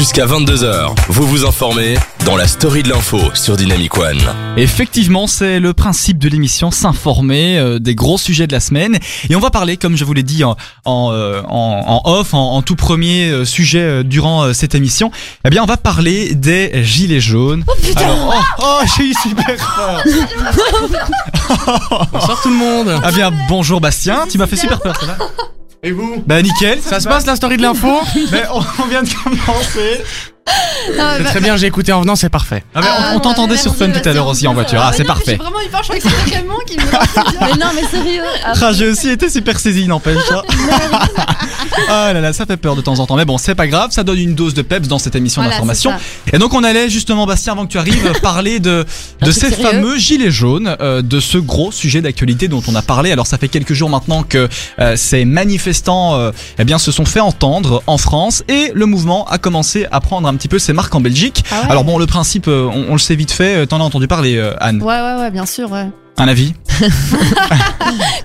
Jusqu'à 22h, vous vous informez dans la story de l'info sur Dynamic One. Effectivement, c'est le principe de l'émission, s'informer euh, des gros sujets de la semaine. Et on va parler, comme je vous l'ai dit en, en, euh, en- en off, en, en tout premier euh, sujet euh, durant euh, cette émission, eh bien on va parler des gilets jaunes. Oh putain Alors, oh, oh, j'ai eu super peur Bonsoir tout le monde. Ah bien, bonjour Bastien, tu m'as fait super peur, ça va Et vous Bah nickel, Ça se passe la story de l'info Mais on, on vient de commencer C'est très bien, j'ai écouté en venant, c'est parfait. ah, mais on- on t'entendait sur Fun tout à l'heure aussi en voiture, ah c'est parfait J'ai vraiment eu peur, je croyais que c'était Clément qui me Mais non, mais sérieux. Ah, j'ai aussi été super saisi, n'empêche. hein. Ah là là, ça fait peur de temps en temps. Mais bon, c'est pas grave, ça donne une dose de peps dans cette émission Voilà, d'information. Et donc, on allait justement, Bastien, avant que tu arrives, parler de, Un de truc ces sérieux fameux gilets jaunes, euh, de ce gros sujet d'actualité dont on a parlé. Alors, ça fait quelques jours maintenant que euh, ces manifestants euh, eh bien, se sont fait entendre en France et le mouvement a commencé à prendre un petit peu ses marques en Belgique. Ah ouais. Alors bon, le principe, euh, on, on le sait vite fait. Euh, T'en as entendu parler, euh, Anne Ouais, ouais, ouais, bien sûr, ouais. Un avis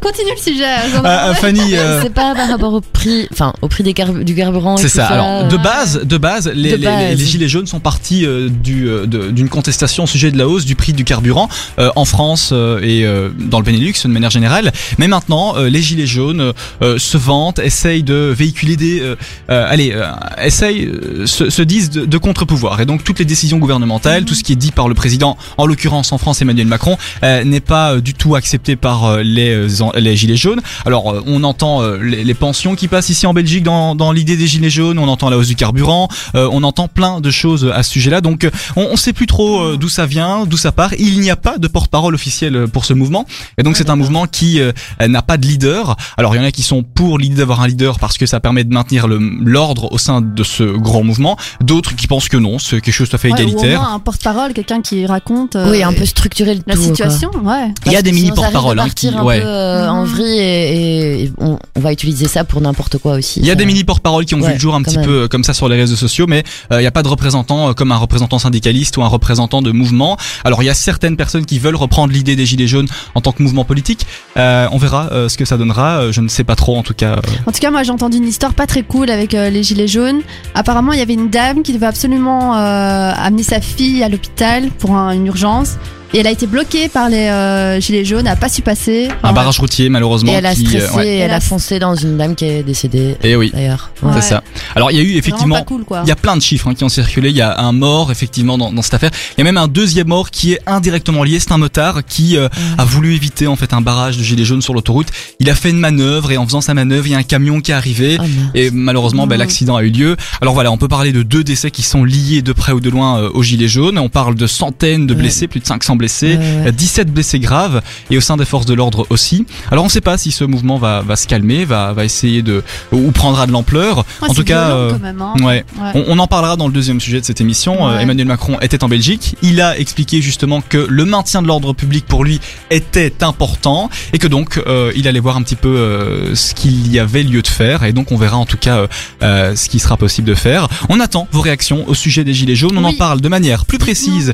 Continue le sujet. ai- Euh, euh, Fanny euh, C'est pas par rapport au prix, enfin au prix des du carburant. C'est ça. Alors, de base, de base, les, De les- base. les- les gilets jaunes sont partis euh, du euh, d'une contestation au sujet de la hausse du prix du carburant euh, en France euh, et euh, dans le Benelux de manière générale. Mais maintenant, euh, les gilets jaunes euh, se vantent, essayent de véhiculer des, euh, euh, allez, euh, essayent, euh, se, se disent de, de contre-pouvoir. Et donc toutes les décisions gouvernementales, tout ce qui est dit par le président, en l'occurrence en France Emmanuel Macron, euh, n'est pas euh, du tout accepté par euh, les euh, les gilets jaunes. Alors on entend les, les pensions qui passent ici en Belgique dans, dans l'idée des gilets jaunes, on entend la hausse du carburant, on entend plein de choses à ce sujet-là. Donc on, on sait plus trop d'où ça vient, d'où ça part. Il n'y a pas de porte-parole officiel euh, pour ce mouvement, et donc c'est un mouvement qui n'a pas de leader. Alors il y en a qui sont pour l'idée d'avoir un leader parce que ça permet de maintenir l'ordre au sein de ce grand mouvement. D'autres qui pensent que non, c'est quelque chose tout à fait Ouais, ou au égalitaire. moins un porte-parole, quelqu'un qui raconte euh, Oui, un peu structurer le la tout. quoi. situation, ouais. Il y a des mini porte-paroles hein, qui, un ouais. peu euh, en vrille et, et on, on va utiliser ça pour n'importe quoi aussi. Il y a ça. des mini porte-paroles qui ont vu le jour un petit même. peu euh, comme ça sur les réseaux sociaux, mais euh, il n'y a pas de représentant euh, comme un représentant syndicaliste ou un représentant de mouvement. Alors il y a certaines personnes qui veulent reprendre l'idée des gilets jaunes en tant que mouvement politique. Euh, on verra euh, ce que ça donnera. Euh, je ne sais pas trop en tout cas. euh. En tout cas, moi j'ai entendu une histoire pas très cool avec euh, les gilets jaunes. Apparemment, il y avait une dame qui devait absolument euh, amener sa fille à l'hôpital pour un- une urgence. Et elle a été bloquée par les euh, gilets jaunes, elle a pas su passer. un barrage routier malheureusement. Et elle a qui, euh, stressé ouais. et elle a- foncé dans une dame qui est décédée Et oui, d'ailleurs. Ouais. c'est ça. Alors il y a eu effectivement pas cool quoi. Il y a plein de chiffres hein, qui ont circulé. Il y a un mort effectivement dans, dans cette affaire. Il y a même un deuxième mort qui est indirectement lié. C'est un motard qui euh, a voulu éviter en fait un barrage de gilets jaunes sur l'autoroute. Il a fait une manœuvre et en faisant sa manœuvre, il y a un camion qui est arrivé. Oh. Et malheureusement, ben, Mhm. l'accident a eu lieu. Alors voilà, on peut parler de deux décès qui sont liés de près ou de loin euh, aux gilets jaunes. On parle de centaines de Ouais. blessés, plus de 500 blessés, Ouais, ouais. euh, 17 blessés graves et au sein des forces de l'ordre aussi. Alors on ne sait pas si ce mouvement va, va se calmer, va, va essayer de ou prendra de l'ampleur. En tout cas, euh, même, hein. Ouais. On, on en parlera dans le deuxième sujet de cette émission. Euh. Emmanuel Macron était en Belgique. Il a expliqué justement que le maintien de l'ordre public pour lui était important et que donc euh, il allait voir un petit peu ce qu'il y avait lieu de faire. Et donc on verra en tout cas ce qui sera possible de faire. On attend vos réactions au sujet des gilets jaunes. On en parle de manière plus précise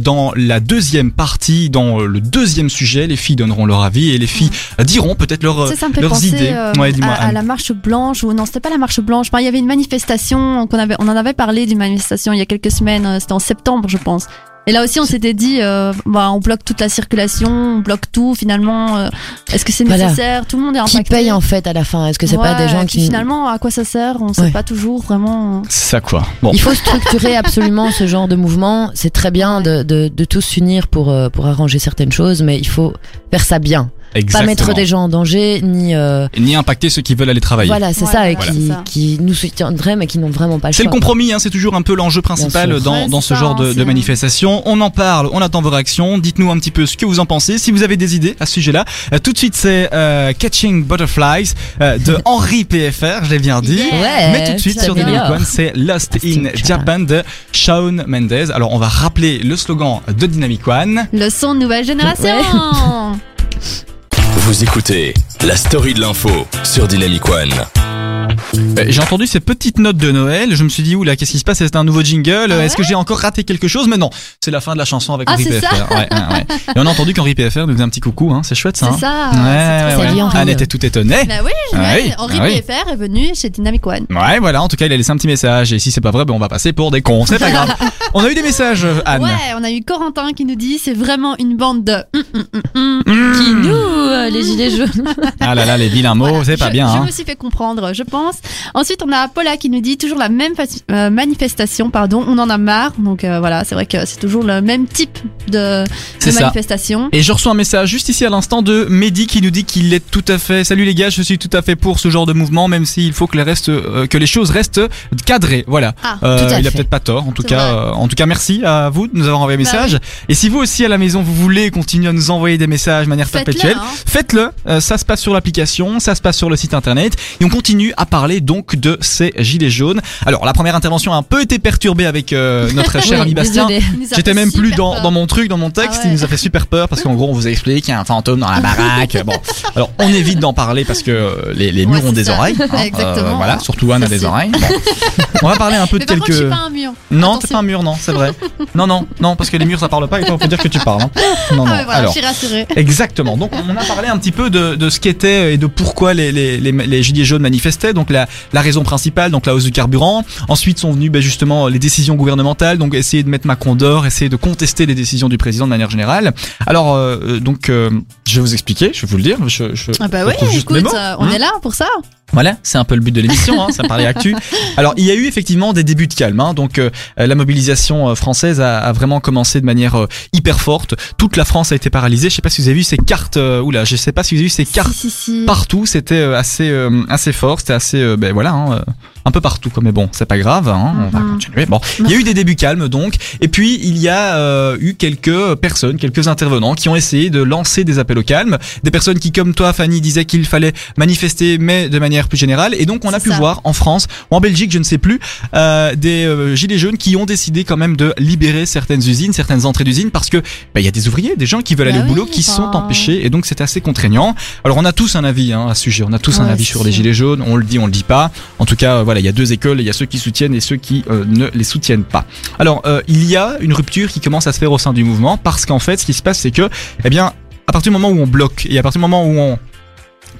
dans la deuxième partie, dans euh, le deuxième sujet. Les filles donneront leur avis et les filles euh, diront peut-être leur, Ça, ça me fait leurs penser idées. euh, ouais, à, la marche blanche ou non c'était pas la marche blanche Enfin, il y avait une manifestation qu'on avait on en avait parlé d'une manifestation il y a quelques semaines euh, c'était en septembre je pense et là aussi on s'était dit euh, bah, on bloque toute la circulation on bloque tout finalement euh, est-ce que c'est Voilà. nécessaire? Tout le monde est Qui impacté paye en fait à la fin? Est-ce que c'est pas des gens qui finalement à quoi ça sert? On sait Ouais. pas toujours vraiment C'est ça quoi. Bon. Il faut structurer absolument ce genre de mouvement. C'est très bien de, de, de tous s'unir pour, euh, pour arranger certaines choses, mais il faut faire ça bien. Exactement. Pas mettre des gens en danger, ni. euh, ni impacter ceux qui veulent aller travailler. voilà, c'est Ouais, ça, et voilà, qui, ça. qui nous soutiendraient, mais qui n'ont vraiment pas le C'est le compromis, hein, c'est toujours un peu l'enjeu principal dans, dans ce genre de, manifestation. On en parle, on attend vos réactions. Dites-nous un petit peu ce que vous en pensez. Si vous avez des idées à ce sujet-là, Euh, tout de suite c'est euh, Catching Butterflies euh, de Henri PFR, je l'ai bien dit. Yeah. Ouais, Mais tout de suite sur. Dynamic One, c'est Lost in Lost in Japan de Shawn Mendes. Alors on va rappeler le slogan de Dynamic One. le son de nouvelle génération Vous écoutez la story de l'info sur Dynamic One. Euh, J'ai entendu ces petites notes de Noël. Je me suis dit, oula, qu'est-ce qui se passe? C'est un nouveau jingle? Ah Est-ce que j'ai encore raté quelque chose? Mais non, c'est la fin de la chanson avec Ah, Henri ça? PFR. Ouais, ouais, ouais. Et on a entendu qu'Henri PFR nous faisait un petit coucou. Hein. C'est chouette ça. C'est hein. ça. Ouais, c'est trop ouais. Salut, Henri. Anne était tout étonnée. Bah oui, Ah ouais, oui, Henri oui. PFR est venu chez Dynamic One. Ouais, voilà. En tout cas, il a laissé un petit message. Et si c'est pas vrai, ben on va passer pour des cons. C'est pas grave. On a eu des messages, euh, Anne. Ouais, on a eu Corentin qui nous dit c'est vraiment une bande de. hum, hum, hum. Qui nous, euh, les gilets jaunes. Ah là là, les vilains mots, Voilà, c'est pas je- bien. Je Hein. me suis fait comprendre, je pense. Ensuite, on a Paula qui nous dit toujours la même euh, manifestation, pardon. On en a marre. Donc euh, voilà, c'est vrai que c'est toujours le même type de, de C'est ça. manifestation. Et je reçois un message juste ici à l'instant de Mehdi qui nous dit qu'il est tout à fait. Salut les gars, je suis tout à fait pour ce genre de mouvement, même s'il faut que les, restes, euh, que les choses restent cadrées. Voilà. Ah, il a peut-être pas tort. En tout cas, en tout cas, merci à vous de nous avoir envoyé un Bah message. Et si vous aussi à la maison vous voulez continuer à nous envoyer des messages de manière perpétuelle, hein. faites-le. Ça se passe sur l'application, ça se passe sur le site internet, et on continue à parler donc de ces gilets jaunes. Alors la première intervention a un peu été perturbée avec euh, notre cher Oui, ami Bastien. a J'étais même plus dans, mon truc, dans mon texte, Ah ouais. il nous a fait super peur parce qu'en gros on vous explique qu'il y a un fantôme dans la baraque. Bon, alors on évite d'en parler parce que euh, les, Ouais, murs ont des ça. oreilles. hein. Exactement. voilà, surtout Anne a des oreilles. Bon. On va parler un peu de par contre, je quelques. suis pas un mur. Non, t'es pas un mur, non, c'est vrai. Non, non, non, parce que les murs ça parle pas et toi on peut dire que tu parles. hein. Non, non. Ah, voilà, alors. je suis rassurée. Exactement. Donc on a parlé un petit peu de, de ce qu'était et de pourquoi les, les, les, les gilets jaunes manifestaient. Donc la, la raison principale, donc la hausse du carburant. Ensuite sont venues ben, justement les décisions gouvernementales, donc essayer de mettre Macron dehors, essayer de contester les décisions du président de manière générale. Alors euh, donc euh, je vais vous expliquer, je vais vous le dire. Je, je Ah bah oui, écoute, euh, on Hein est là pour ça. Voilà, c'est un peu le but de l'émission, hein, ça parlait actu. Alors, il y a eu effectivement des débuts de calme. Hein, donc, euh, la mobilisation euh, française a, a vraiment commencé de manière euh, hyper forte. Toute la France a été paralysée. Je sais pas si vous avez vu ces cartes. euh, oula, je sais pas si vous avez vu ces cartes Si, si, si. partout. C'était euh, assez euh, assez fort. C'était assez euh, ben voilà. hein, euh, un peu partout, quoi. mais bon, c'est pas grave, hein, on va continuer. Bon, il y a eu des débuts calmes donc, et puis il y a euh, eu quelques personnes, quelques intervenants qui ont essayé de lancer des appels au calme, des personnes qui, comme toi, Fanny, disaient qu'il fallait manifester, mais de manière plus générale, et donc on a pu ça. voir en France ou en Belgique, je ne sais plus, euh, des euh, gilets jaunes qui ont décidé quand même de libérer certaines usines, certaines entrées d'usines, parce que bah, il y a des ouvriers, des gens qui veulent Bah aller au oui, boulot, qui enfin- sont empêchés, et donc c'est assez contraignant. Alors on a tous un avis hein, à ce sujet, on a tous un avis sur les gilets jaunes, on le dit, on le dit pas. En tout cas, euh, voilà, il y a deux écoles, il y a ceux qui soutiennent et ceux qui euh, ne les soutiennent pas. Alors, il y a une rupture qui commence à se faire au sein du mouvement parce qu'en fait, ce qui se passe, c'est que, eh bien, à partir du moment où on bloque et à partir du moment où on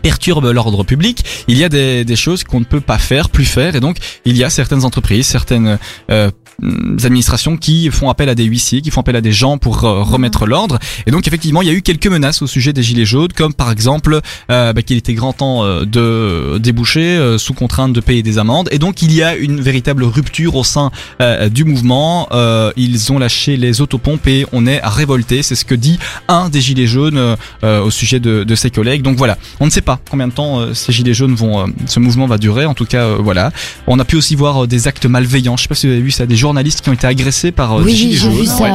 perturbe l'ordre public, il y a des, choses qu'on ne peut pas faire, plus faire, et donc il y a certaines entreprises, certaines euh, administrations qui font appel à des huissiers, qui font appel à des gens pour euh, remettre l'ordre. Et donc effectivement, il y a eu quelques menaces au sujet des gilets jaunes, comme par exemple euh, bah, qu'il était grand temps euh, de déboucher euh, sous contrainte de payer des amendes. Et donc il y a une véritable rupture au sein euh, du mouvement. Euh, ils ont lâché les autopompes et on est révolté. C'est ce que dit un des gilets jaunes euh, euh, au sujet de, de ses collègues. Donc voilà, on ne sait pas combien de temps euh, ces gilets jaunes vont, euh, ce mouvement va durer. En tout cas, euh, voilà. On a pu aussi voir euh, des actes malveillants. Je sais pas si vous avez vu ça, des journalistes qui ont été agressés par euh, Oui, des gilets jaunes. vu ça. Ouais.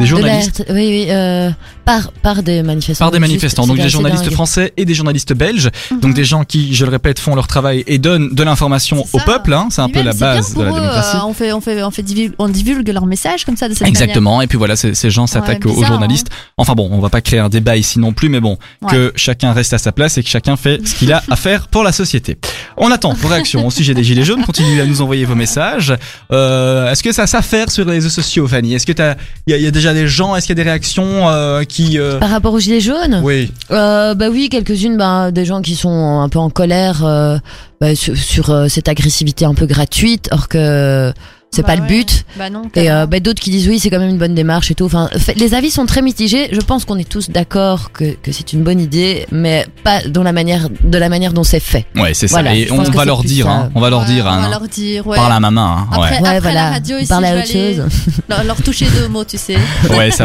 Des De journalistes. oui, oui, euh, par, par des manifestants. Par des manifestants, donc des journalistes dingue. français et des journalistes belges, Mhm. donc des gens qui, je le répète, font leur travail et donnent de l'information au peuple. Hein, c'est un Puis peu même, la base de la eux, démocratie. euh, on fait, on fait, on fait divulgue, on divulgue leur message comme ça de cette Exactement. Et puis voilà, ces, gens s'attaquent Ouais, aux bizarre, journalistes. Enfin bon, on va pas créer un débat ici non plus, mais bon, Ouais. que chacun reste à sa place et que chacun fait ce qu'il a à faire pour la société. On attend vos réactions au sujet des gilets jaunes. Continuez à nous envoyer vos messages. Euh, est-ce que ça a sa faire sur les réseaux sociaux, Fanny? Est-ce que il y, y a déjà des gens Est-ce qu'il y a des réactions euh, qui euh, Par rapport aux gilets jaunes Oui. euh, Bah oui, quelques-unes, bah, des gens qui sont un peu en colère euh, bah, sur, sur, euh, cette agressivité un peu gratuite, or que c'est Bah pas le but. Bah non. Et euh, bah, d'autres qui disent oui, c'est quand même une bonne démarche et tout. Enfin, fait- les avis sont très mitigés. Je pense qu'on est tous d'accord que, que c'est une bonne idée, mais pas dans la manière, de la manière dont c'est fait. Ouais, c'est ça. Voilà, et on va leur dire, hein, on va leur Ouais, dire, on hein, va leur dire, ouais. par la maman. Hein, Après, ouais. après Ouais, voilà. la radio, ici, à vais autre aller chose. leur, leur toucher deux mots, tu sais. ouais, ça